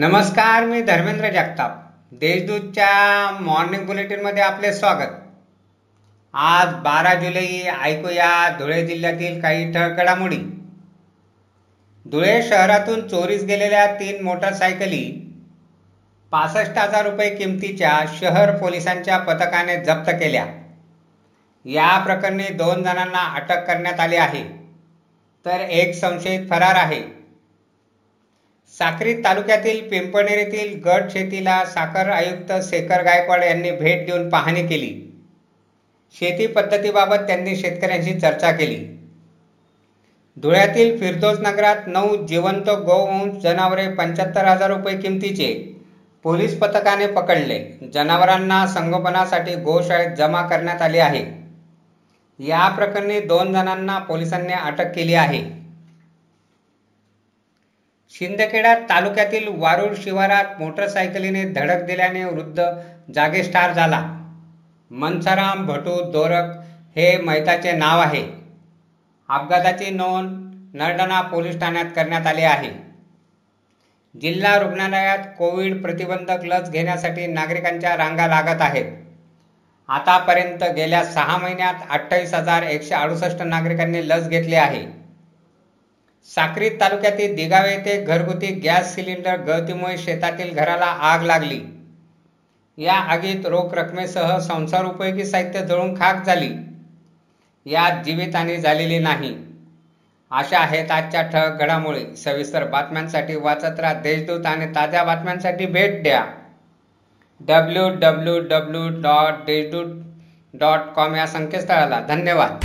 नमस्कार मी धर्मेंद्र जगताप. देशदूतच्या मॉर्निंग बुलेटिनमध्ये आपले स्वागत. आज बारा जुलै ऐकूया धुळे जिल्ह्यातील काही ठळक घडामोडी धुळे शहरातून चोरीस गेलेल्या तीन मोटरसायकली पासष्ट हजार रुपये किमतीच्या शहर पोलिसांच्या पथकाने जप्त केल्या. या प्रकरणी दोन जणांना अटक करण्यात आली आहे. तर एक संशयित फरार आहे. साक्री तालुक्यातील पिंपणेरीतील गट शेतीला साखर आयुक्त शेखर गायकवाड यांनी भेट देऊन पाहणी केली. शेती पद्धतीबाबत त्यांनी शेतकऱ्यांशी चर्चा केली. धुळ्यातील फिरदोस नगरात नऊ जिवंत गोवंश जनावरे पंच्याहत्तर हजार रुपये किमतीचे पोलीस पथकाने पकडले. जनावरांना संगोपनासाठी गोशाळेत जमा करण्यात आली आहे. या प्रकरणी दोन जणांना पोलिसांनी अटक केली आहे. शिंदखेडा तालुक्यातील वारुळ शिवारात मोटरसायकलीने धडक दिल्याने वृद्ध जागीच ठार झाला. मनसाराम भटू दोरक हे मैताचे नाव आहे. अपघाताची नोंद नरडणा पोलीस ठाण्यात करण्यात आली आहे. जिल्हा रुग्णालयात कोविड प्रतिबंधक लस घेण्यासाठी नागरिकांच्या रांगा लागत आहेत. आतापर्यंत गेल्या सहा महिन्यात अठ्ठावीस हजार एकशे अडुसष्ट नागरिकांनी लस घेतली आहे. साक्री तालुक्यातील दिगाव येथे घरगुती गॅस सिलेंडर गळतीमुळे शेतातील घराला आग लागली. या आगीत रोख रकमेसह संसार उपयोगी साहित्य जळून खाक झाली. यात जीवितहानी झालेली नाही. अशा आहेत आजच्या ठळक घडामोडी. सविस्तर बातम्यांसाठी वाचत राहा देशदूत आणि ताज्या बातम्यांसाठी भेट द्या. W W W dot Deshdoot dot com या संकेतस्थळाला. धन्यवाद.